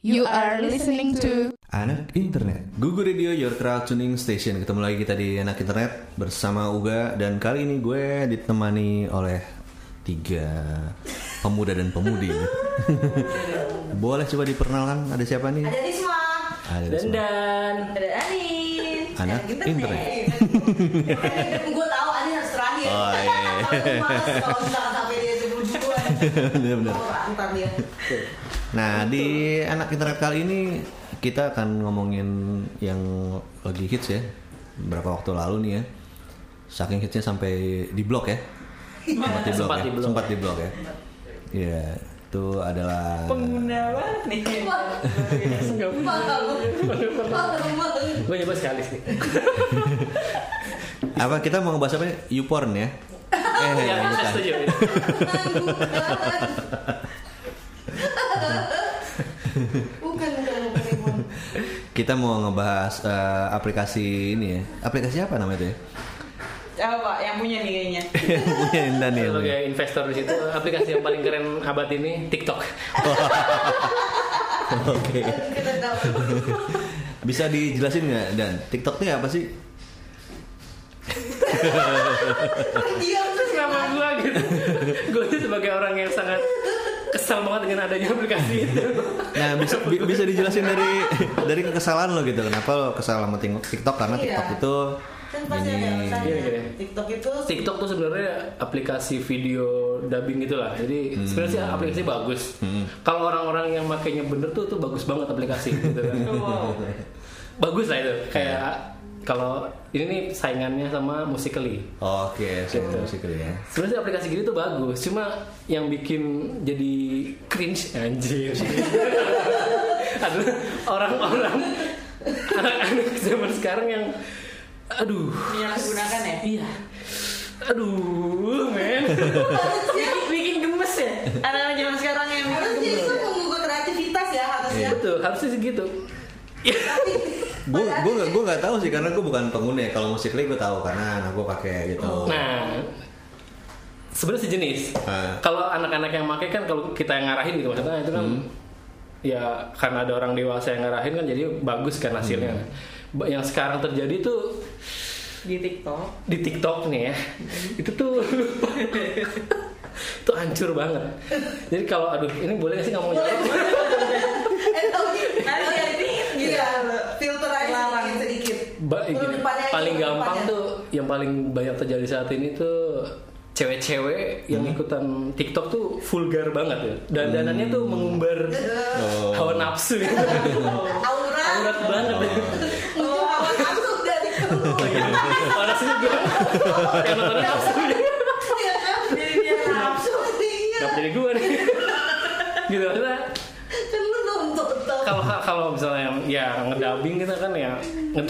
You are listening to Anak Internet Google Radio Your Crowd Tuning Station Ketemu lagi kita di Anak Internet Bersama Uga Dan kali ini gue ditemani oleh Tiga pemuda dan pemudi Boleh coba diperkenalkan Ada siapa nih? Ada Risma, Ada dan semua. dan ada Anin, Anak internet. gue tahu Anin harus terakhir. Oh, iya. Aku males kalau misalkan sampai dia sebelum duluan. Bener-bener. Nah di Anak Internet kali ini Kita akan ngomongin yang lagi hits ya Beberapa waktu lalu nih ya Saking hitsnya sampai di blok ya Sempat di blok Sempat ya di blok. Sempat di blok ya Iya itu adalah pengguna banget nih Malu, malu, malu. gue nyoba sekali sih apa kita mau ngebahas apa nih? YouPorn ya? Eh, ya bukan. Bukan. Kita mau ngebahas eh, aplikasi ini ya. Aplikasi apa namanya itu ya? Apa yang punya nih kayaknya? Punya Indan ya. sebagai investor di situ aplikasi yang paling keren abad ini TikTok Oke. Bisa dijelasin nggak Dan? TikTok ini apa sih? Diam terus nama gue gitu gue itu sebagai orang yang sangat kesal banget dengan adanya aplikasi itu Nah bisa bi- bisa dijelasin dari dari kekesalan lo gitu. Kenapa lo kesal sama TikTok? Karena Iya. TikTok itu Kan pasti ada. Gini, gini. TikTok itu TikTok tuh sebenarnya aplikasi video dubbing gitulah. Jadi sebenarnya sih aplikasi bagus. Kalau orang-orang yang makainya bener tuh tuh bagus banget aplikasi gitu kan. bagus lah itu. Kayak kalau ini nih saingannya sama Musically. Oke, saya musik dulu ya. Sebenarnya aplikasi gitu tuh bagus. Cuma yang bikin jadi cringe anjir. Aduh, orang-orang anak-anak zaman sekarang yang aduh Menyalahgunakan ya? Iya. Aduh, men. bikin, bikin gemes ya. Anak-anak zaman sekarang yang harusnya itu menggugah kreativitas ya harusnya. Betul, harusnya segitu. Gue gue gak gue gak tahu sih karena gue bukan pengguna ya. Kalau musik gue tahu karena anak gue pakai gitu. Nah, sebenarnya sejenis. Ah. Kalau anak-anak yang pakai kan kalau kita yang ngarahin gitu maksudnya itu kan ya karena ada orang dewasa yang ngarahin kan jadi bagus kan hasilnya. Ba- Yang sekarang terjadi tuh di TikTok. di TikTok nih ya. Itu tuh itu hancur banget. Jadi kalau aduh ini boleh sih nggak mau jawab? Boleh, boleh. Eh, tahu nih. Harus Ada jadi gitu ya. Filter aja Larang. sedikit sedikit. Paling gampang depannya. tuh yang paling banyak terjadi saat ini tuh cewek-cewek yang Hmm. ikutan TikTok tuh vulgar banget ya. Dan danannya tuh mengumbar Oh. hawa nafsu ya. Aura. Aurat banget ya. Muncul hawa nafsu dari keluar. Hawa nafsu juga. Yang nonton nafsu ya. Iya kan? Jadi dia nafsu. Iya. Gak jadi gue nih. Gitu maksudnya Kan lu nonton tuh. Kalau kalau misalnya yang ya ngedabing kita kan ya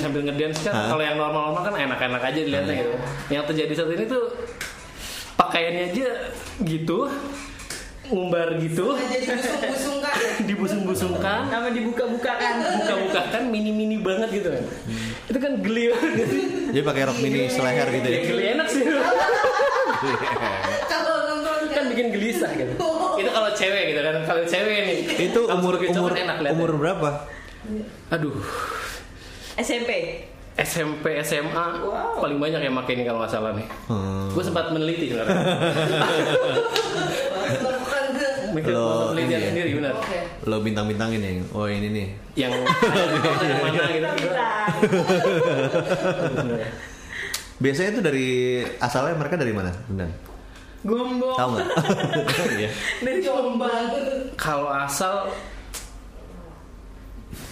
sambil ngedance kan kalau yang normal-normal kan enak-enak aja dilihatnya gitu. Yang terjadi saat ini tuh pakaiannya aja gitu ngumbar gitu dibusung-busungkan. Nama dibuka-bukakan. buka-bukakan mini-mini banget gitu kan. Itu kan geli banget. Jadi pakai rok mini seleher gitu ya. geli enak sih kan bikin gelisah gitu itu kalau cewek gitu kan kalau cewek nih Itu umur umur enak liatnya. umur berapa? aduh SMP. SMP SMA Wow. paling banyak yang pakai ini kalau nggak salah nih Hmm. gue sempat meneliti sebenarnya Lo penelitian ya? sendiri benar Oke. Lo bintang-bintangin yang oh ini nih. yang yang mana gitu Biasanya itu dari asalnya mereka dari mana? Benar. Gombong. Tahu nggak? Iya. Dari Jombang. kalau asal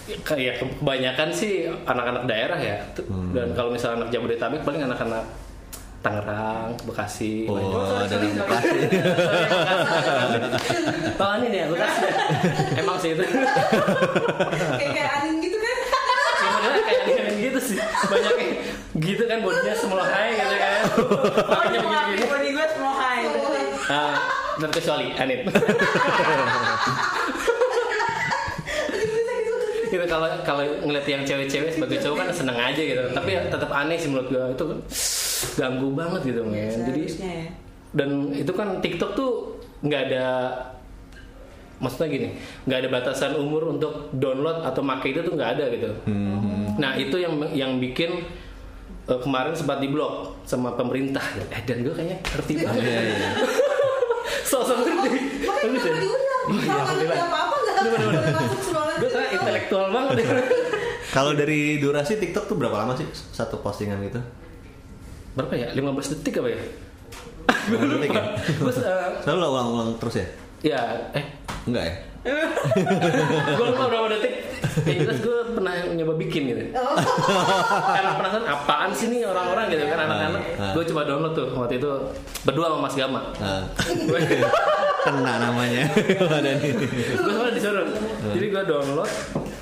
ya, kayak kebanyakan sih anak-anak daerah ya Hmm. dan kalau misalnya anak Jabodetabek paling anak-anak Tangerang, Bekasi, Oh, ada yang Bekasi. Oh ini nih Bekasi. Emang sih itu. Kayak kayak Anin gitu kan. Ya modelnya kayak kayak gitu sih. Banyak gitu kan bodinya semua high gitu kan. Makanya begini-gini. Body gue semua high. Nah, terkecuali Anit. gitu kalau kalau ngeliat yang cewek-cewek sebagai cowok kan seneng aja gitu tapi ya tetap aneh sih menurut gue itu ganggu banget gitu men jadi Seharusnya ya. dan itu kan TikTok tuh nggak ada maksudnya gini nggak ada batasan umur untuk download atau make itu tuh nggak ada gitu nah itu yang yang bikin eh, kemarin sempat diblok sama pemerintah eh dan gue kayaknya ngerti banget Iya, iya. Sosok ngerti Makanya Bagus ya? kenapa diundang? Iya, apa-apa nggak gue intelektual banget ya. Kalau dari durasi TikTok tuh berapa lama sih satu postingan gitu? berapa ya 15 detik apa ya Berapa detik ya? Terus eh, Selalu ulang-ulang terus ya? ya eh Enggak ya? Gue lupa berapa detik. Yang jelas gue pernah nyoba bikin gitu. Karena penasaran apaan sih nih orang-orang gitu kan anak-anak. Ah. gue coba download tuh waktu itu berdua sama Mas Gama. Nah, kena namanya. Ada nih. gue sebenarnya disuruh. Jadi gue download.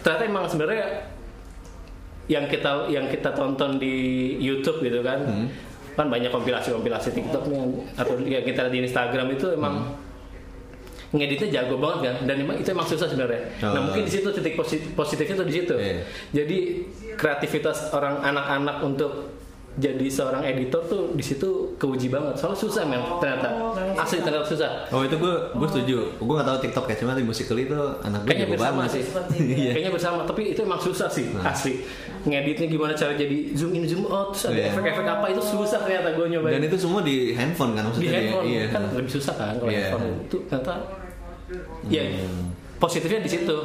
Ternyata emang sebenarnya yang kita yang kita tonton di YouTube gitu kan kan banyak kompilasi-kompilasi TikTok nih atau yang kita lihat di Instagram itu emang ngeditnya jago banget kan dan emang itu emang susah sebenarnya. Nah Oh. mungkin di situ titik posi- positifnya tuh di situ. Iya. Jadi kreativitas orang anak-anak untuk jadi seorang editor tuh di situ keuji banget. Soalnya susah men ternyata. Asli ternyata susah. Oh itu gue gue setuju. Gue gak tahu TikTok ya, cuma di Musical.ly itu anak gue Kayaknya bersama banget sih. Iya. Kayaknya bersama, tapi itu emang susah sih, asli. Ngeditnya gimana cara jadi zoom in zoom out, terus ada Iya. efek-efek apa itu susah ternyata gue nyobain. Dan itu semua di handphone kan di maksudnya? handphone Iya. kan lebih susah kan kalau Iya. handphone itu ternyata ya positifnya di situ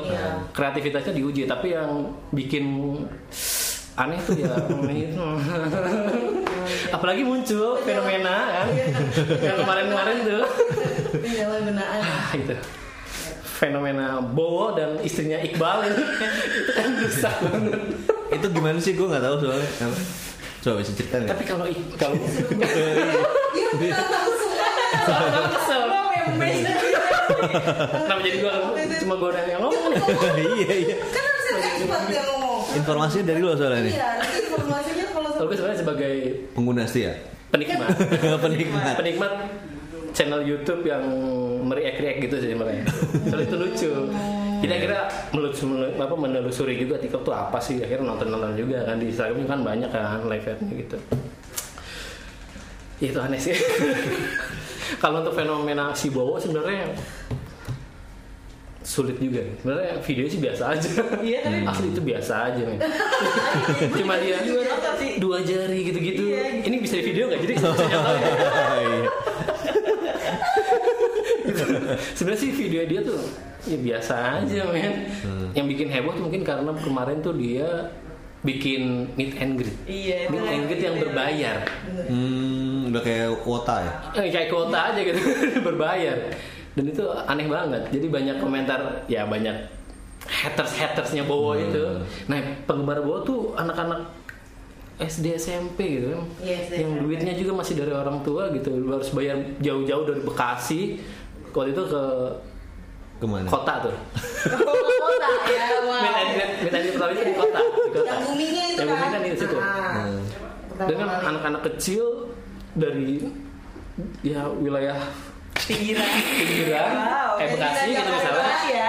kreativitasnya diuji tapi yang bikin aneh tuh ya itu. apalagi muncul fenomena kan? Yang kemarin-kemarin tuh. Iya, ah, itu fenomena Bowo dan istrinya Iqbal itu itu kan rusak banget. Itu gimana sih? Gue gak tahu soalnya. Coba bisa cerita nggak? tapi kalau kalau Iya, kita kenapa jadi gua cuma gua yang ngomong iya iya. Kan harus ada expert yang ngomong. Informasinya dari lo soalnya nih. Iya, informasinya kalau sebenarnya sebagai Pengguna setia. penikmat Penikmat. penikmat channel YouTube yang meriak-riak gitu sih sebenarnya. Soalnya itu lucu. Jadi akhirnya melus, melu- apa, menelusuri juga TikTok tuh apa sih akhirnya nonton-nonton juga kan di Instagram kan banyak kan live nya gitu. Itu aneh sih. Kalau untuk fenomena si Bowo sebenarnya sulit juga. Sebenarnya video sih biasa aja. Iya, tapi- asli itu biasa aja men. Cuma dia Juga nonton sih. dua jari gitu-gitu. Iya, gitu. Ini bisa di video nggak? Jadi ya. Iya. Sebenarnya sih video dia tuh ya biasa aja men. Yang bikin heboh tuh mungkin karena kemarin tuh dia bikin meet and greet. Iya, itu Meet and greet yang berbayar. Hmm, udah kayak kuota ya. Eh, kayak kuota aja gitu berbayar. Dan itu aneh banget. Jadi banyak komentar ya banyak haters hatersnya Bowo itu. Nah penggemar Bowo tuh anak-anak SD SMP gitu kan. Iya, SD. yang duitnya juga masih dari orang tua gitu. Lu harus bayar jauh-jauh dari Bekasi. Waktu itu ke Ke mana? kota tuh. kota ya, wow. And greet pertama itu di kota. Di kota. Yang boomingnya itu Yang kan. booming kan di situ. Ah, Hmm. Dengan kali. anak-anak kecil dari ya wilayah pinggiran pinggiran, Wow, kayak Bekasi gitu misalnya, ya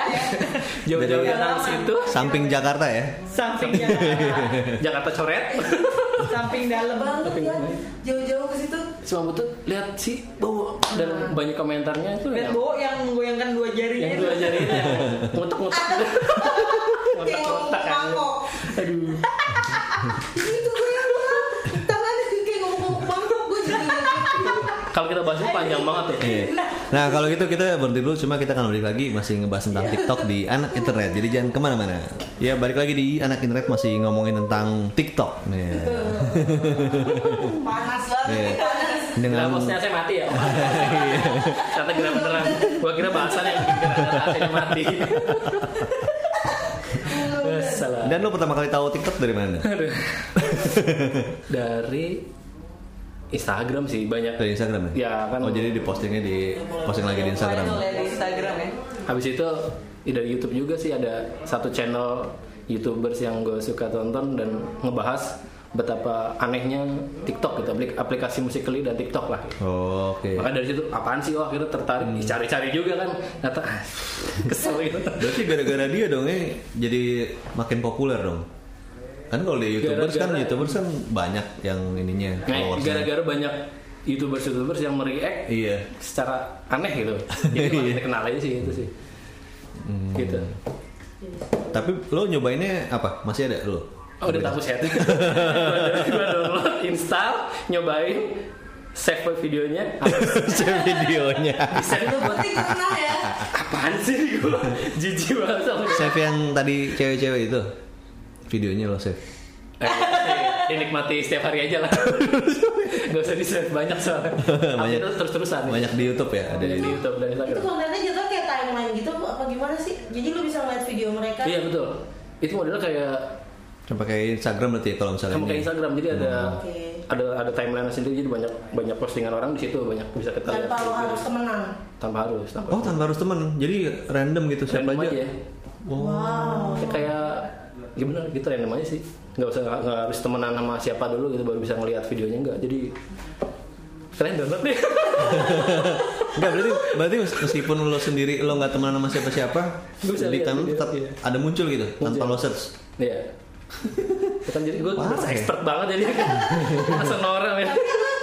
jauh-jauh Dari- situ, Samping Jakarta ya. samping Jakarta Jakarta coret, samping dalam banget ya jauh-jauh ke situ cuma butuh lihat si Bowo dan banyak komentarnya itu lihat Bo yang goyangkan dua jarinya yang dua jarinya gitu. kayak ngomong Ngutuk-ngutuk kan. Aduh. itu gue yang bilang tangannya kayak ngomong mangkok gue jadi Kalau kita bahas ini panjang banget ya. Iya. Nah kalau gitu kita berhenti dulu cuma kita akan balik lagi masih ngebahas tentang TikTok di anak internet. Jadi jangan ke mana-mana. Ya balik lagi di anak internet masih ngomongin tentang TikTok. Nih panas banget. Iya. Dengan bosnya saya mati ya. Ternyata kira beneran. Gua kira bahasannya yang bikin saya mati. Salah. dan lo pertama kali tahu TikTok dari mana? Aduh. Dari Instagram sih banyak. Dari Instagram ya? Ya, kan. Oh jadi di postingnya di posting lagi di Instagram. Di Instagram ya Habis itu ya dari YouTube juga sih ada satu channel YouTubers yang gue suka tonton dan ngebahas betapa anehnya TikTok gitu aplik- aplikasi Musical.ly dan TikTok lah. Oh, Oke. Maka dari situ apaan sih oh akhirnya tertarik Hmm. cari-cari juga kan ternyata ah, kesel gitu. Berarti gara-gara dia dong ya jadi makin populer dong. Kan kalau di YouTubers kan Gara-gara- YouTubers kan banyak yang ininya Nah, followersnya. gara-gara banyak YouTubers-YouTubers yang mereact Iya. secara aneh gitu. Jadi makin terkenal aja sih itu sih. gitu Tapi lo nyobainnya apa? Masih ada lo? Oh udah tahu set gue download install nyobain save videonya Share videonya. save itu buat pernah ya. apaan sih gue jijik banget sama dia. Save yang tadi cewek-cewek itu. Videonya lo save. Eh, dinikmati setiap hari aja lah gak usah di save banyak soalnya Banyak. banyak terus terusan Banyak di YouTube ya, ada di di YouTube dan Itu Instagram kontennya jatuh kayak timeline gitu apa gimana sih? Jadi lu bisa ngeliat video mereka. iya betul itu modelnya kayak Coba kayak Instagram berarti ya, kalau misalnya sama kayak ini. Instagram jadi ada Oke. ada ada timeline sendiri jadi banyak banyak postingan orang di situ banyak bisa kita lihat Tanpa lo harus temenan. tanpa harus tanpa Oh, tanpa harus temen. Jadi random gitu siapa Random aja. aja. Wow. Ya, kayak gimana gitu random aja sih nggak usah nggak, nggak harus temenan sama siapa dulu gitu baru bisa ngelihat videonya enggak jadi kalian download deh Enggak berarti berarti mes- meskipun lo sendiri lo nggak temenan sama siapa-siapa, di video, tetap iya. ada muncul gitu tanpa Muncul. lo search. Iya. Kan jadi gue Parah ya? expert banget jadi langsung orang ya.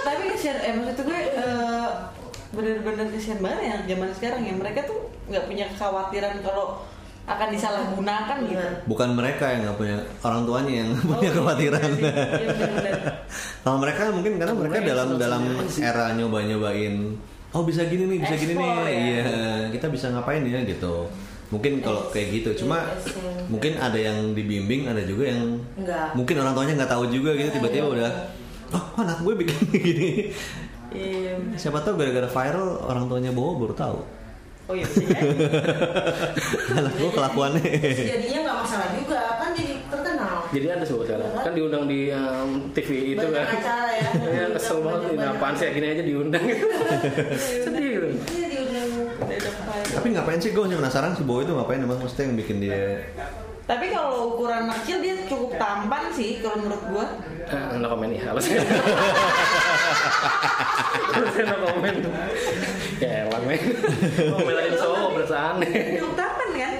Tapi kesian, eh maksud gue eh, bener-bener kesian banget ya zaman sekarang ya mereka tuh nggak punya kekhawatiran kalau akan disalahgunakan gitu. Bukan mereka yang nggak punya orang tuanya yang punya Oh, kekhawatiran. iya. Iya. Kalau mereka mungkin karena mereka dalam dalam era nyoba-nyobain. Oh bisa gini nih, bisa gini nih. Explore ya. Iya, kita bisa ngapain ya gitu. Mungkin kalau kayak gitu, cuma yes. mungkin ada yang dibimbing, ada juga yang Enggak. mungkin orang tuanya nggak tahu juga gitu tiba-tiba udah oh anak gue bikin gini Iya. siapa tahu gara-gara viral orang tuanya bawa baru tahu Oh iya bisa jadi. anak gue kelakuannya Jadinya nggak masalah juga kan jadi terkenal. Jadi ada sebuah sekarang kan diundang di um, TV itu Banyak kan. acara ya. Ya kesel banget ini Banyak apaan sih gini aja diundang gitu. Sedih gitu. Iya diundang. Udah ada file. Tapi ngapain sih gue hanya penasaran si bawa itu ngapain emang maksudnya yang bikin dia Tapi kalau ukuran kecil dia cukup tampan sih kalau menurut gua. Eh, no komen ya, alasan. Alasan no komen. Ya elang men. Ngomelain cowok berasa aneh. Cukup tampan kan?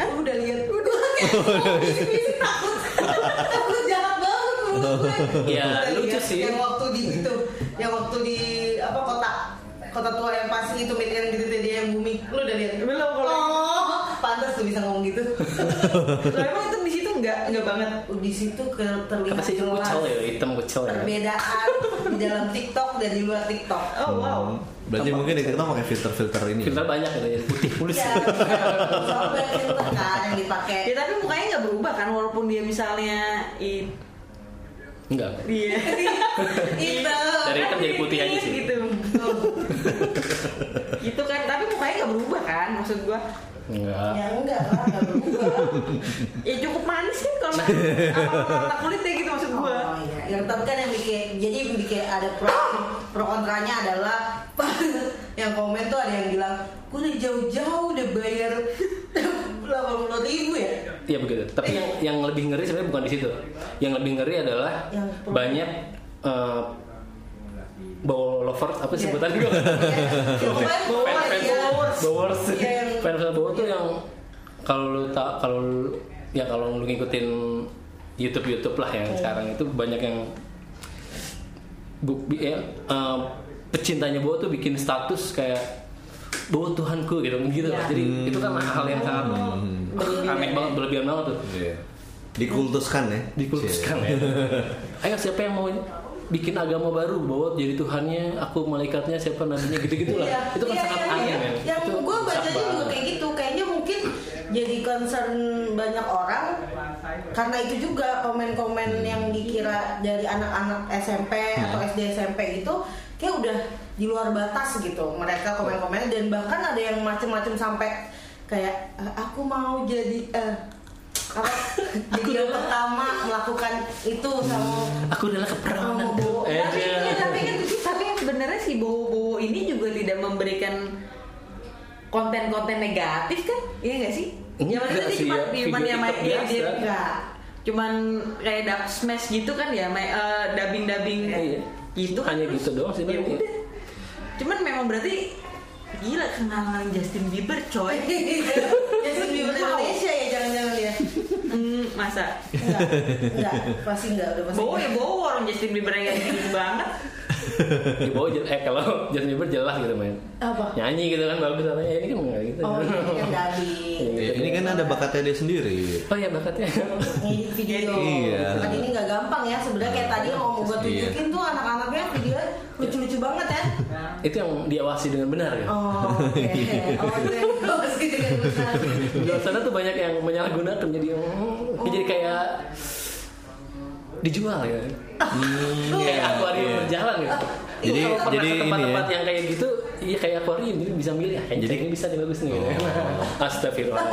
Hah? Udah lihat. Udah kayak bisik-bisik takut. Takut jahat banget menurut gue. Ya, lucu lihat sih. Yang waktu di itu, yang waktu di apa kota kota tua yang pasti itu yang gitu dia yang bumi. Lu udah lihat? Belum kalau Oh, pantas tuh bisa ngomong gitu. Lah emang itu di situ nggak nggak banget. di situ ke- terlihat Apa sih jelas kucel ya, hitam kucel ya. perbedaan di dalam TikTok dan di luar TikTok. Oh wow. Hmm, berarti mungkin di TikTok pakai filter-filter ini Filter banyak gitu ya, putih mulus. Ya, soalnya filter kan yang dipakai. Ya tapi mukanya nggak berubah kan walaupun dia misalnya it Enggak. dia Itu. Dari hitam jadi putih aja sih. gitu. gitu kan tapi mukanya nggak berubah kan maksud gua. Enggak. Ya enggak lah, enggak berubah. Ya cukup manis kan kalau warna kulitnya gitu maksud gua. Oh iya, yang tapi kan yang bikin jadi bikin ada pro pro kontranya adalah yang komen tuh ada yang bilang, gue udah jauh-jauh udah bayar delapan puluh ribu ya. Iya begitu. Tapi yang yang lebih ngeri sebenarnya bukan di situ. Yang lebih ngeri adalah Yang banyak eh bawa lovers apa sih sebutan gue? Pokoknya Fan fan iya. bowers, Iya, yang- fan fan bowers tuh yang kalau lu tak kalau ya kalau lu ngikutin YouTube YouTube lah yang sekarang itu banyak yang bu, bi- ya, eh, pecintanya Bowo tuh bikin status kayak Bowo Tuhanku gitu gitu. Ya. jadi itu kan hal yang sangat aneh banget berlebihan banget tuh. Iya. dikultuskan ya. Dikultuskan ya. Ayo siapa yang mau bikin agama baru bawa jadi Tuhannya aku malaikatnya siapa nabinya gitu gitulah Iya, itu kan iya, sangat iya, aneh iya. Yang Itu gue bacanya rusak juga kayak gitu. Kayaknya mungkin jadi concern banyak orang. Karena itu juga komen-komen yang dikira dari anak-anak SMP atau SD SMP itu kayak udah di luar batas gitu mereka komen-komen. Dan bahkan ada yang macem-macem sampai kayak "Eh, aku mau jadi eh, apa? Jadi yang pertama melakukan itu sama aku adalah keperawanan Bowo. eh, tapi, ya, tapi kan tapi sebenarnya si bowo-bowo ini juga tidak memberikan konten-konten negatif kan? Iya nggak sih? Enggak ya maksudnya dia sih, cuma ya. cuman Video ya TikTok main dia, dia enggak. Cuman kayak dub smash gitu kan ya main eh, dubbing dubbing Iya. gitu kan Hanya terus gitu doang sih, ya udah. Cuman memang berarti gila kenal Justin Bieber coy. Justin Bieber. Indonesia ya hmm, masa enggak enggak pasti enggak udah pasti bowo enggak. ya bowo orang Justin Bieber yang gitu banget di bawah jel- eh kalau Justin Bieber jelas gitu main Apa? nyanyi gitu kan bagus katanya ya, ini kan enggak gitu Oh, ini kan dubbing. Ya, ini kan ada bakatnya dia sendiri. oh ya bakatnya ngedit video. Iya. Kan ini nggak gampang ya. Sebenarnya kayak tadi yang gue Iya. tunjukin tuh anak-anaknya video lucu-lucu banget ya. itu yang diawasi dengan benar kan Oh, oke. Oh, itu yang bagus gitu kan benar. di luar sana tuh banyak yang menyalahgunakan jadi hmm, jadi kayak dijual ya kayak akuarium berjalan gitu Jadi- Kalau pernah jadi ke ini tempat-tempat ya. yang kayak gitu iya kayak akuarium jadi bisa milih kayaknya Jadi- ini bisa nih bagus nih gitu. astagfirullah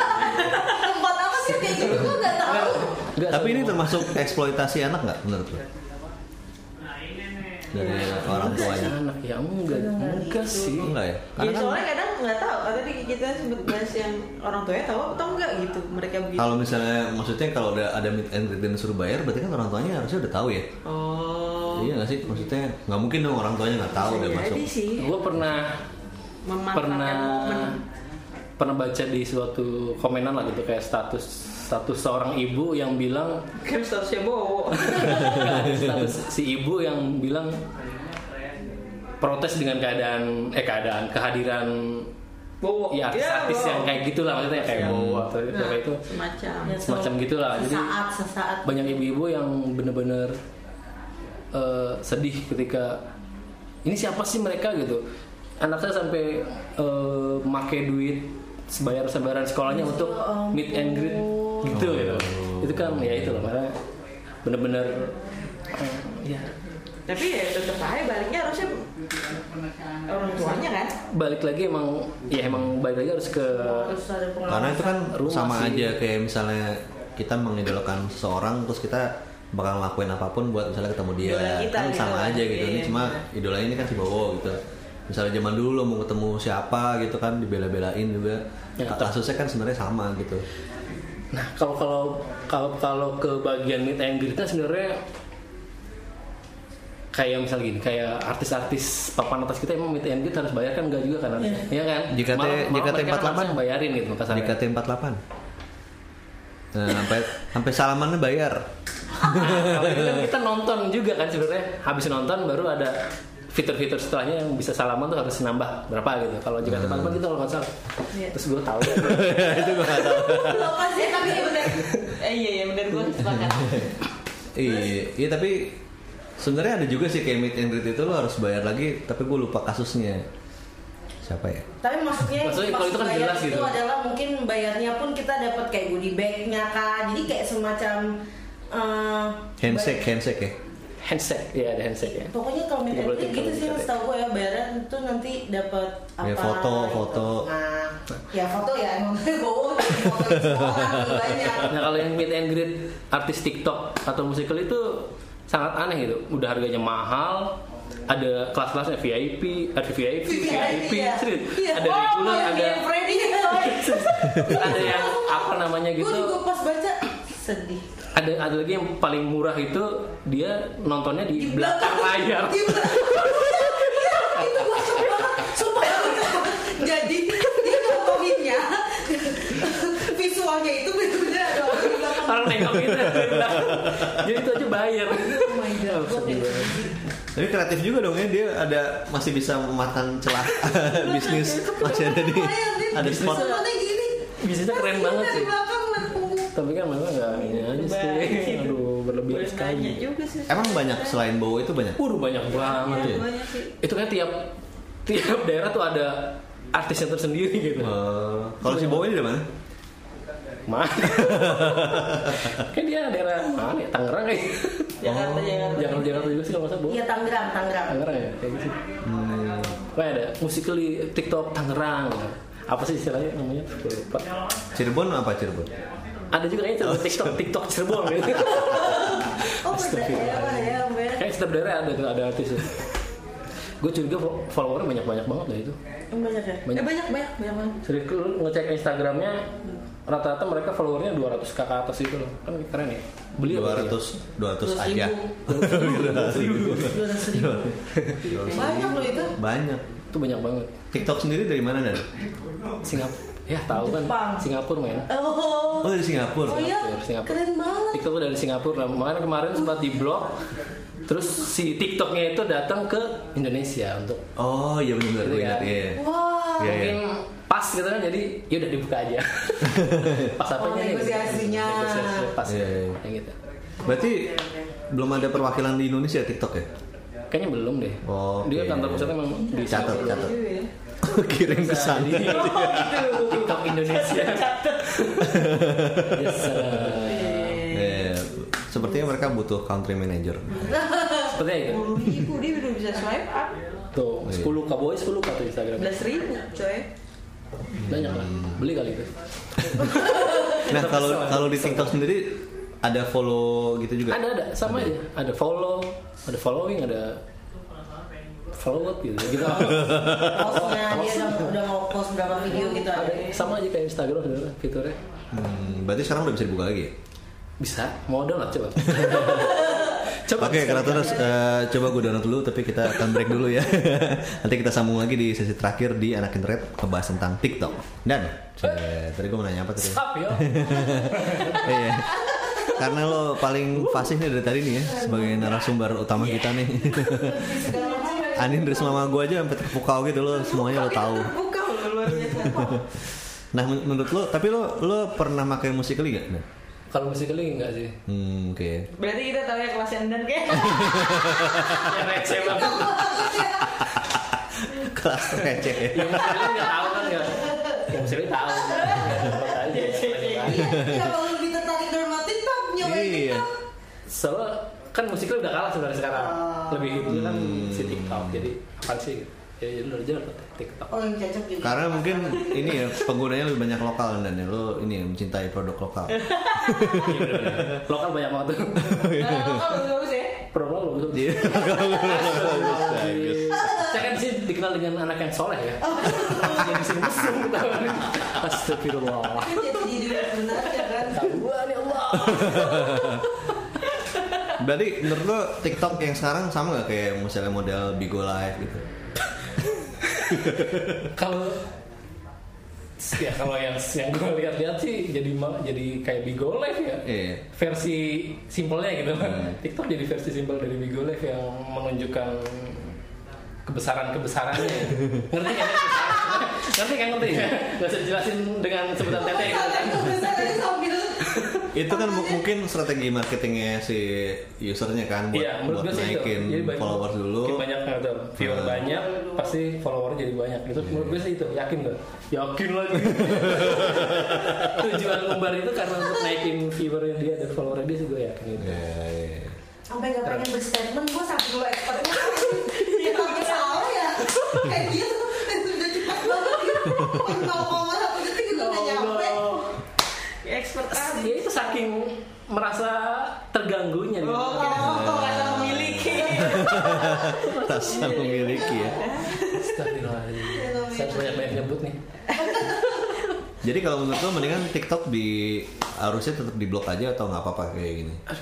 Tempat apa sih kayak gitu? Gue nggak tahu. Nggak Tapi ini termasuk eksploitasi anak nggak menurut lu? Dari orang tuanya. anak ya enggak enggak sih Enggak ya? Ya, Karena kan soalnya kadang nggak tahu. Tadi kita sempet bahas yang orang tuanya tahu atau enggak gitu. Mereka begitu. kalau misalnya maksudnya kalau udah ada meet and greet dan suruh bayar berarti kan orang tuanya harusnya udah tahu ya. Oh. Iya nggak sih? Maksudnya nggak mungkin dong orang tuanya nggak tahu udah masuk. sih. gue pernah pernah momen. pernah baca di suatu komenan lah gitu kayak status status seorang ibu yang bilang Kan statusnya bowo. status si ibu yang bilang protes dengan keadaan eh keadaan kehadiran Bowo. ya artis-artis bowo. yang kayak gitulah maksudnya kayak bawa atau Nah, kayak itu semacam. Ya, semacam gitulah jadi Sesaat, sesaat. banyak ibu-ibu yang bener-bener eh, sedih ketika ini siapa sih mereka gitu anak saya sampai eh, make duit sebayar sebayaran sekolahnya untuk meet and greet gitu gitu itu kan ya itu loh karena bener-bener eh, ya Tapi ya tetap aja baliknya harusnya orang tuanya kan. balik lagi emang ya emang balik lagi harus ke. Karena itu kan Rumah sama sih. aja kayak misalnya kita mengidolakan seseorang terus kita bakal ngelakuin apa pun buat misalnya ketemu dia Idola kita kan gitu sama kan. aja gitu ini Iya. cuma idolanya ini kan si Bowo gitu misalnya zaman dulu mau ketemu siapa gitu kan dibela-belain juga Ya, kasusnya kan sebenarnya sama gitu Nah, kalau kalau kalau kalau ke bagian meet and greet sebenarnya kayak misal gini, kayak artis-artis papan atas kita emang meet and greet harus bayar kan enggak juga kan harusnya. Iya kan? JKT Malah- malah JKT mereka kan 48. harusnya bayarin gitu kasarnya. KT 48 nah sampai sampai salamannya bayar Kalau itu kan kita nonton juga kan sebenarnya. Habis nonton baru ada fitur-fitur setelahnya yang bisa salaman tuh harus nambah berapa gitu. Kalau JKT 48 gitu kalau nggak salah. Iya. Terus gue tahu. itu gue gak tahu Lepas ya tapi ya benar. Eh iya iya benar gue sepakat. iya iya tapi sebenarnya ada juga sih kayak meet and greet itu lo harus bayar lagi tapi gue lupa kasusnya siapa ya Tapi maksudnya, Maksudnya kalau itu kan bayar jelas itu gitu. adalah mungkin bayarnya pun kita dapat kayak goodie bag-nya kak. Jadi kayak semacam eh, handshake handshake ya handshake, ya ada handshake ya. Pokoknya kalau boleh gitu sih di setahu gue ya bayaran itu nanti dapat apa? Ya, foto, gitu. foto. Nah, ya foto ya emang bohong foto banyak. Nah kalau yang meet and greet artis TikTok atau musical itu sangat aneh gitu. Udah harganya mahal, ada kelas-kelasnya VIP, ada VIP, VIP, ya. serius. Iya. Ada Oh, regular, yang ada yang Freddy ada yang apa namanya Gue gitu. juga pas baca sedih. Ada ada lagi yang paling murah itu dia nontonnya di, belakang layar. Di belakang. Iya, itu gue sumpah, sumpah Jadi dia nontoninnya visualnya itu benar-benar ada orang di belakang. Orang nengok gitu. Jadi itu aja bayar. Oh my god, kayak tapi kreatif juga dong ya dia ada masih bisa memakan celah bisnis masih ada di ada spot. Bisnisnya keren banget sih. Tapi kan memang nggak ini aja sih. Aduh berlebihan sekali. Banyak juga sih. emang banyak selain Bowo itu banyak Waduh banyak banget Iya, ya. banyak sih. Itu kan tiap tiap daerah tuh ada artisnya tersendiri gitu. Eh, kalau si Bowo ini dari mana Mana? kan dia daerah mana ya? Tangerang ya? Jakarta Jakarta. Jakarta Jakarta juga sih kalau nggak salah. Iya Tangerang, Tangerang. Tangerang ya kayak gitu. Kayak ada musikali TikTok Tangerang. Apa sih istilahnya namanya? Lupa. Cirebon apa Cirebon Ada juga kayaknya TikTok TikTok Cirebon gitu. Oh beda ya, ya, beda. Kayak setiap daerah ada tuh ada artis. Gue curiga fo- followernya banyak banyak banget lah itu. Banyak ya. Eh, Banyak. banyak banyak banyak banget. Serius lu ngecek Instagramnya rata-rata mereka followernya 200 k ke atas itu loh. Kan keren ya. Beli apa dia? 200 200 aja Banyak loh itu. banyak Itu banyak banget. TikTok sendiri dari mana dan Singapura. Ya tahu kan Jepang. Singapura men. Oh, Oh dari Singapura. Oh iya, Singapura, Singapura. keren banget. TikTok dari Singapura. Nah, kemarin kemarin sempat di blog. Terus si TikToknya itu datang ke Indonesia untuk Oh iya benar gue ingat iya. Wah. Iya, iya. mungkin pas gitu kan jadi ya udah dibuka aja. pas Oh, apanya nih? negosiasinya. Negosiasi pas Iya, iya. kayak gitu. Berarti belum ada perwakilan di Indonesia TikTok ya? Kayaknya belum deh. Oh, Dia kantor pusatnya memang di Catat, catat. Iya. Kirim ke sana. Jadi, TikTok Indonesia. yes, sir. Iya. Sepertinya mereka butuh country manager. Sepertinya itu. Sepuluh ribu dia udah bisa swipe up. Tuh, 10 k boy, 10 k tuh Instagram. Belas ribu coy. Banyak lah. Beli kali itu. Nah kalau kalau di TikTok sendiri ada follow gitu juga? Ada ada sama aja. Ada follow, ada following, ada follow up gitu. gitu. Postnya dia udah, udah mau post berapa video gitu ada. ada sama aja kayak Instagram sebenarnya fiturnya. Hmm, berarti sekarang udah bisa dibuka lagi ya? Bisa, mau download coba. coba. Oke, Kratoners, eh, coba gue download dulu, tapi kita akan break dulu ya. Nanti kita sambung lagi di sesi terakhir di anak internet ngebahas tentang TikTok. Dan, eh, tadi gue mau nanya apa tadi? Stop yo. Iya. Karena lo paling fasih nih dari tadi nih ya sebagai narasumber utama kita nih. Anin dari mama gue aja sampai terpukau gitu lo semuanya lo tahu. Buka loh luar biasa. Nah men- menurut lo, tapi lo lo pernah pakai musikali gak? Nah, Kalau musikali enggak sih. Hmm, oke. Berarti kita tahu ya kelas yang dan kayak. Yang receh banget. Kelas receh. Yang musikali enggak tahu kan enggak. Yang musikali tahu. Iya, kalau lebih tertarik dengan TikTok nyobain Iya. Soalnya kan musikal udah kalah sebenarnya sekarang. Lebih itu kan Hmm. si TikTok. Jadi apa sih? Ya jadi udah jalan TikTok. Oh yang cocok juga. Karena mungkin ini ya penggunanya lebih banyak lokal dan ya lo ini ya, mencintai produk lokal. Iya. Lokal banyak banget tuh. Nah, kalau bagus ya. Produk lo bagus. Iya. Bagus. Saya kan sih dikenal dengan anak yang soleh ya. Jadi sini mesum kita. Astagfirullah. Kan jadi diri benar aja kan. Ya Allah. Berarti menurut lo TikTok yang sekarang sama gak kayak misalnya model Bigo Live gitu? Kalau ya kalau yang yang gue lihat-lihat sih jadi jadi kayak Bigo Live ya. Iya. Versi simpelnya gitu kan. Hmm. TikTok jadi versi simpel dari Bigo Live yang menunjukkan kebesaran-kebesarannya. ngerti kan? ngerti kan ngerti ya? Gak usah dijelasin dengan sebutan tete gitu Itu kan mu- mungkin strategi marketingnya si usernya kan buat, menurut buat gue sih itu. naikin Jadi banyak, followers dulu. Banyak gitu. Viewer Hmm. banyak, pasti follower jadi banyak. Gitu. Menurut gue sih itu, yakin gak? Yakin lagi. Tujuan ngumbar itu karena untuk naikin viewernya dia dan followernya dia sih gue yakin itu. Iya, iya. sampai nggak pengen berstatement gue saking lo expertnya dia sampai salah ya kayak dia tuh udah cepat banget gitu nol koma satu detik juga udah nyampe Ya, expert Dia kali. itu saking merasa terganggunya gitu. Oh, oh, kata memiliki. Rasa memiliki ya. Astagfirullahaladzim. Saya harus banyak-banyak nyebut nih. Jadi kalau menurut lo mendingan TikTok di harusnya tetap di blok aja atau nggak apa-apa kayak gini? nah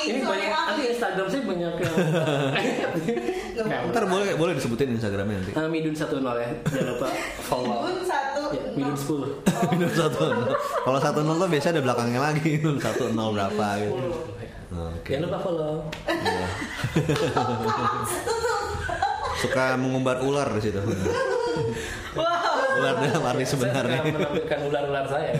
Ini banyak, angin Instagram sih banyak yang... Nah, Ntar boleh boleh disebutin Instagramnya nanti. Uh, Midun 10 ya, jangan lupa follow. Bun satu Ya, Midun 10. Minus satu nol. Kalau satu nol tuh biasanya ada belakangnya lagi minus satu nol berapa gitu. Oke. Jangan lupa follow. Iya. Suka mengumbar ular di situ. Dalam arti Saya sebenarnya. sedang menampilkan ular-ular saya.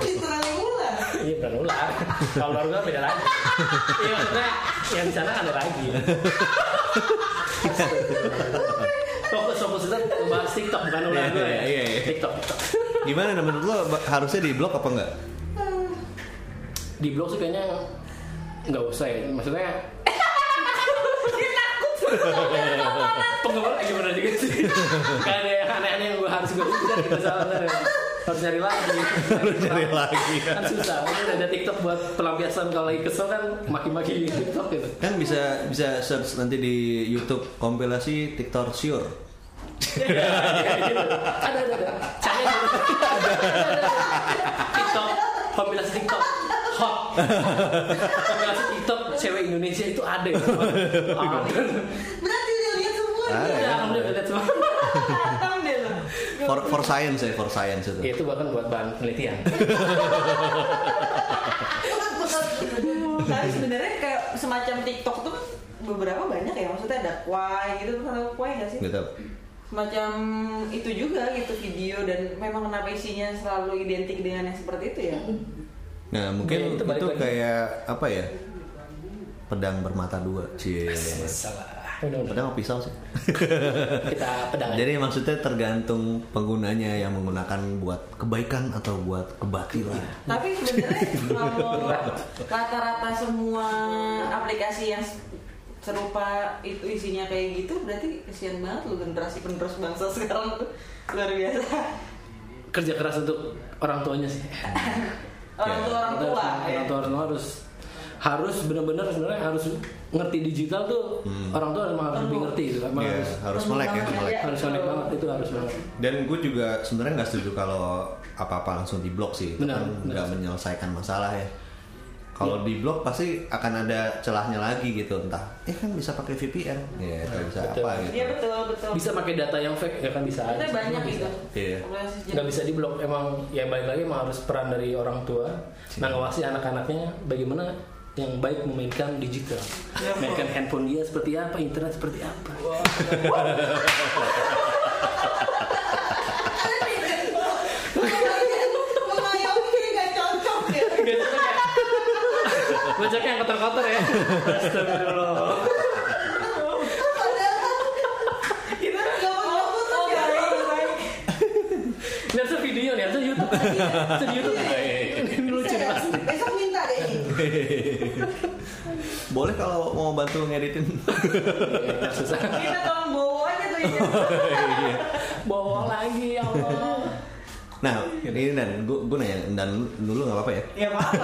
Literally ular Iya bukan ular. Kalau ular ular beda lagi. Iya maksudnya yang di sana ada lagi. Fokus fokus kita bahas TikTok bukan ular Iya, gue ya. iya, iya. TikTok. TikTok. Gimana menurut lo harusnya di blok apa enggak? Di blog sih kayaknya nggak usah ya. Maksudnya penggemar gimana juga sih. Gak ada yang aneh-aneh yang gue harus gue kita salah harus nyari lagi. Harus cari lagi. kan susah. Mungkin ada TikTok buat pelampiasan kalau lagi kesel kan maki-maki TikTok gitu. Kan bisa bisa search nanti di YouTube kompilasi TikTok Sure. ada ada ada. Saya TikTok kompilasi TikTok hot kompilasi TikTok cewek Indonesia itu ada ya berarti dia lihat semua Ada ya ya. alhamdulillah lihat semua. For, for science ya, for science itu. Ya, itu bahkan buat bahan penelitian. Tapi sebenarnya kayak semacam TikTok tuh kan beberapa banyak ya maksudnya ada Kwai gitu tuh ada Kwai nggak sih? Gitu. Semacam itu juga gitu video dan memang kenapa isinya selalu identik dengan yang seperti itu ya? Nah, mungkin Ya, itu itu, kayak apa ya? Pedang bermata dua, cie. Pedang apa pisau sih? Kita pedangan. Jadi maksudnya tergantung penggunanya yang menggunakan buat kebaikan atau buat kebatilan. Tapi sebenarnya kalau rata-rata semua aplikasi yang serupa itu isinya kayak gitu berarti kesian banget lu generasi penerus bangsa sekarang tuh luar biasa kerja keras untuk orang tuanya sih. Orang Ya, tua orang Kita tua harus- ya. orang tua orang tua harus harus benar-benar sebenarnya harus ngerti digital tuh orang tua harus lebih ngerti gitu kan. Ya, harus harus melek ya, melek. harus melek banget itu harus banget. Dan gue juga sebenarnya nggak setuju kalau apa-apa langsung diblok sih. Itu Benar, kan nggak menyelesaikan masalah ya. Kalau di blok pasti akan ada celahnya lagi gitu entah. Eh kan bisa pakai VPN, ya atau bisa Betul. apa gitu. Iya betul betul. Bisa pakai data yang fake ya kan bisa. Itu banyak Bisa. gitu. Iya. Nggak bisa diblok emang ya balik lagi emang harus peran dari orang tua nah ngawasi anak-anaknya bagaimana yang baik memainkan digital mainkan handphone dia seperti apa internet seperti apa Mengayomi Bacanya yang kotor-kotor ya Astagfirullah ya. Lihat tuh video, lihat tuh Youtube Itu di Youtube Ini lucu nih pasti Besok minta deh. Boleh kalau mau bantu ngeditin. Susah Kita tolong bawa aja tuh ya. Bawa lagi ya Allah Nah, ini dan gue gue nanya dan dulu nggak apa-apa ya. Ya apa-apa.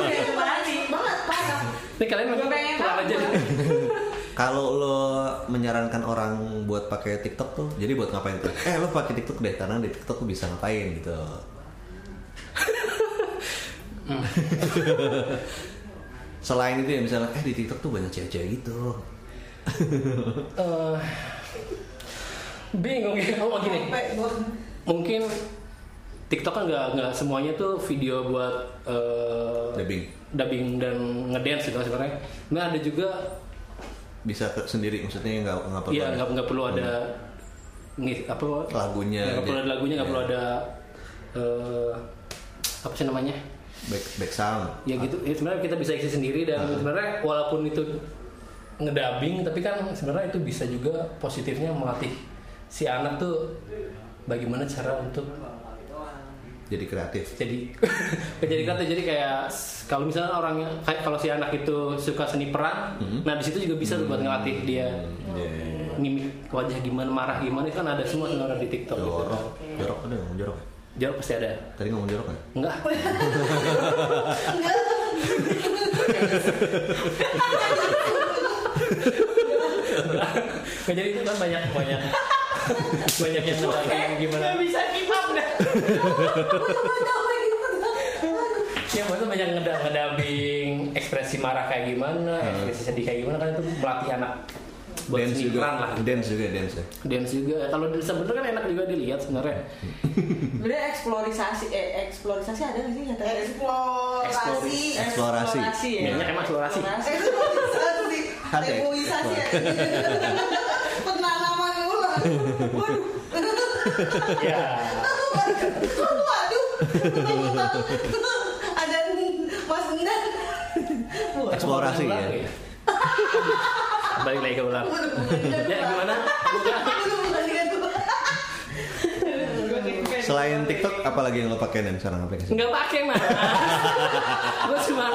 Gue udah kembali. Banget parah. Ini kalian pulang tahu. aja Kalau lo menyarankan orang buat pakai TikTok tuh, jadi buat ngapain tuh? Eh lo pakai TikTok deh, karena di TikTok lo bisa ngapain gitu. Selain itu ya misalnya, eh di TikTok tuh banyak cewek-cewek gitu. Eh, Bingung ya Oh gini gua- mungkin TikTok kan nggak nggak semuanya tuh video buat eh, Dubbing. Dubbing dan ngedance gitu sebenarnya. Nah ada juga Bisa ke- sendiri, maksudnya nggak nggak perlu. ya ada nggak nggak perlu ada ngis- apa lagunya. nggak perlu ada lagunya nggak Ya. perlu ada eh, apa sih namanya back back sound. ya gitu ya sebenarnya kita bisa isi sendiri dan sebenarnya walaupun itu ngedabing tapi kan sebenarnya itu bisa juga positifnya melatih si anak tuh bagaimana cara untuk Jadi kreatif. jadi jadi kreatif. Jadi kayak kalau misalnya orang kayak kalau si anak itu suka seni peran nah di situ juga bisa tuh buat ngelatih dia. Yeah. mimik wajah gimana marah gimana itu kan ada semua sebenarnya di TikTok. Gitu kan. Jorok, jorok ada ngomong jorok. Jawab pasti ada. Tadi ngomong jorok kan? enggak. Nggak, jadi itu kan banyak banyak banyak yang ngedabing gimana Gak bisa keep up dah. ya maksudnya banyak ngeda- ngedabing ekspresi marah kayak gimana ekspresi sedih kayak gimana kan itu melatih anak buat dance juga, lah dance juga dance ya. dance juga kalau sebenarnya kan enak juga dilihat sebenarnya Sebenarnya eksplorisasi, eh eksplorisasi ada nggak sih katanya? Eksplorasi. Eksplorasi. ya. Banyak emang eksplorasi. Eksplorasi. Ada Reboisasi. Waduh. ya Waduh. Ada Mas Benda. Eksplorasi ya. balik lagi ke ulang ya gimana Selain TikTok, apa lagi yang lo pakai dan sekarang aplikasi? nggak pakai mah gue cuma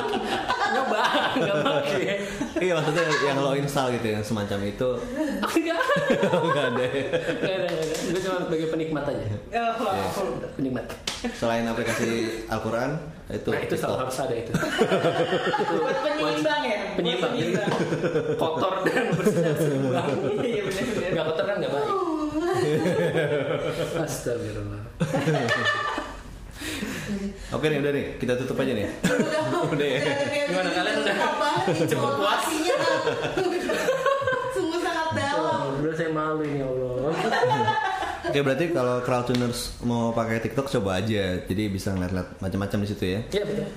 nyoba. Nggak pakai. Iya maksudnya yang lo install gitu yang semacam itu. Enggak nggak. Ada. nggak ada nggak ada. Gue cuma sebagai penikmat aja. Penikmat. Selain aplikasi Al-Quran itu, nah itu selalu harus ada itu. Itu Buat penyeimbang ya? penyeimbang. Kotor dan bersih dan seimbang Iya benar-benar. nggak kotor kan nggak baik Astagfirullah Oke nih udah nih kita tutup aja nih. Udah ya. Gimana, kalian udah banget cukup puas? Sungguh sangat dalam. Udah saya malu ini ya Allah. Oke berarti kalau crowdtuners mau pakai TikTok coba aja, jadi bisa ngeliat-ngeliat macam-macam di situ ya. Iya betul.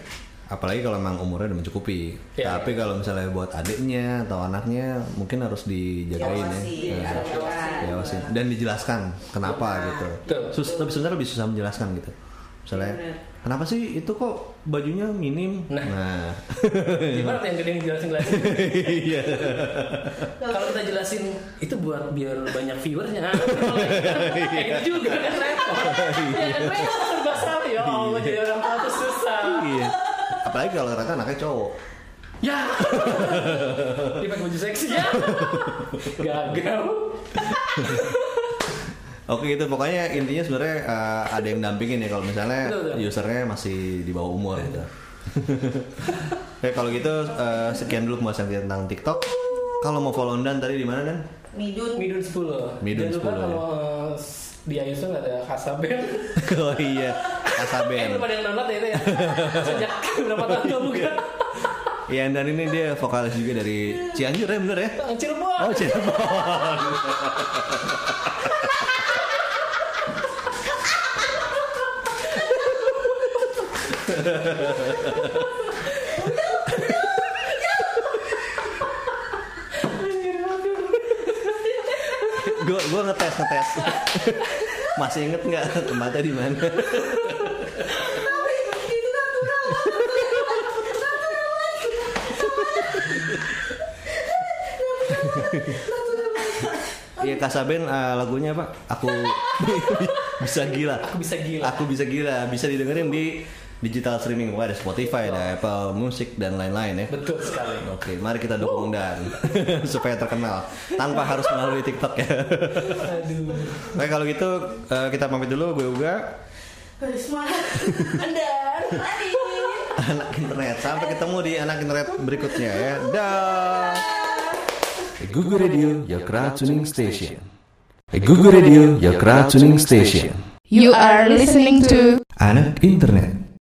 Apalagi kalau memang umurnya udah mencukupi. Iya. Tapi kalau misalnya buat adiknya atau anaknya mungkin harus dijagain ya. ada aturan. Diawasi. Dan dijelaskan kenapa gitu. Betul. Sus, tapi sebenarnya lebih susah menjelaskan gitu. Misalnya, Bener. kenapa sih itu kok bajunya minim? Nah. nah. Gimana yang gede jelasin jelasin? Iya. Kalau kita jelasin itu buat biar banyak viewersnya. Kayak gitu juga kan repot. Ya kan repot serba salah ya Allah jadi orang tua tuh susah. Iya. Apalagi kalau ternyata anaknya cowok. Ya. Dia pakai baju seksi ya. Gagal. Oke itu pokoknya intinya sebenarnya eh, ada yang dampingin ya kalau misalnya Betul, betul. usernya masih di bawah umur gitu. Oke kalau gitu eh, sekian dulu pembahasan kita tentang TikTok. Kalau mau follow Dan tadi di mana Dan? Midun Midun 10. Midun Jangan lupa 10, ya. kalau eh, di Ayuso nggak ada Kasaben. oh iya, Eh, Kasaben. belum ada yang download ya itu ya. Sejak berapa tahun kamu kan? Iya dan ini dia vokalis juga dari Cianjur ya bener ya? Cirebon. Oh Cirebon. Gue gue ngetes ngetes. Masih inget nggak tempatnya di mana? Iya Kasaben eh, lagunya apa? Aku bisa gila. Aku bisa gila. Aku bisa gila. Bisa didengerin di digital streaming. Wah, ada Spotify, ada Apple Music dan lain-lain ya. Betul sekali. Oke, mari kita dukung Dan supaya terkenal tanpa harus melalui TikTok ya. Aduh. Oke, kalau gitu eh, kita pamit dulu. Gue Uga, Risma Dan anak internet. Sampai ketemu di anak internet berikutnya ya. Dah. Google Radio, your crowd tuning station. Google Radio, your crowd tuning station. You are listening to Anak internet.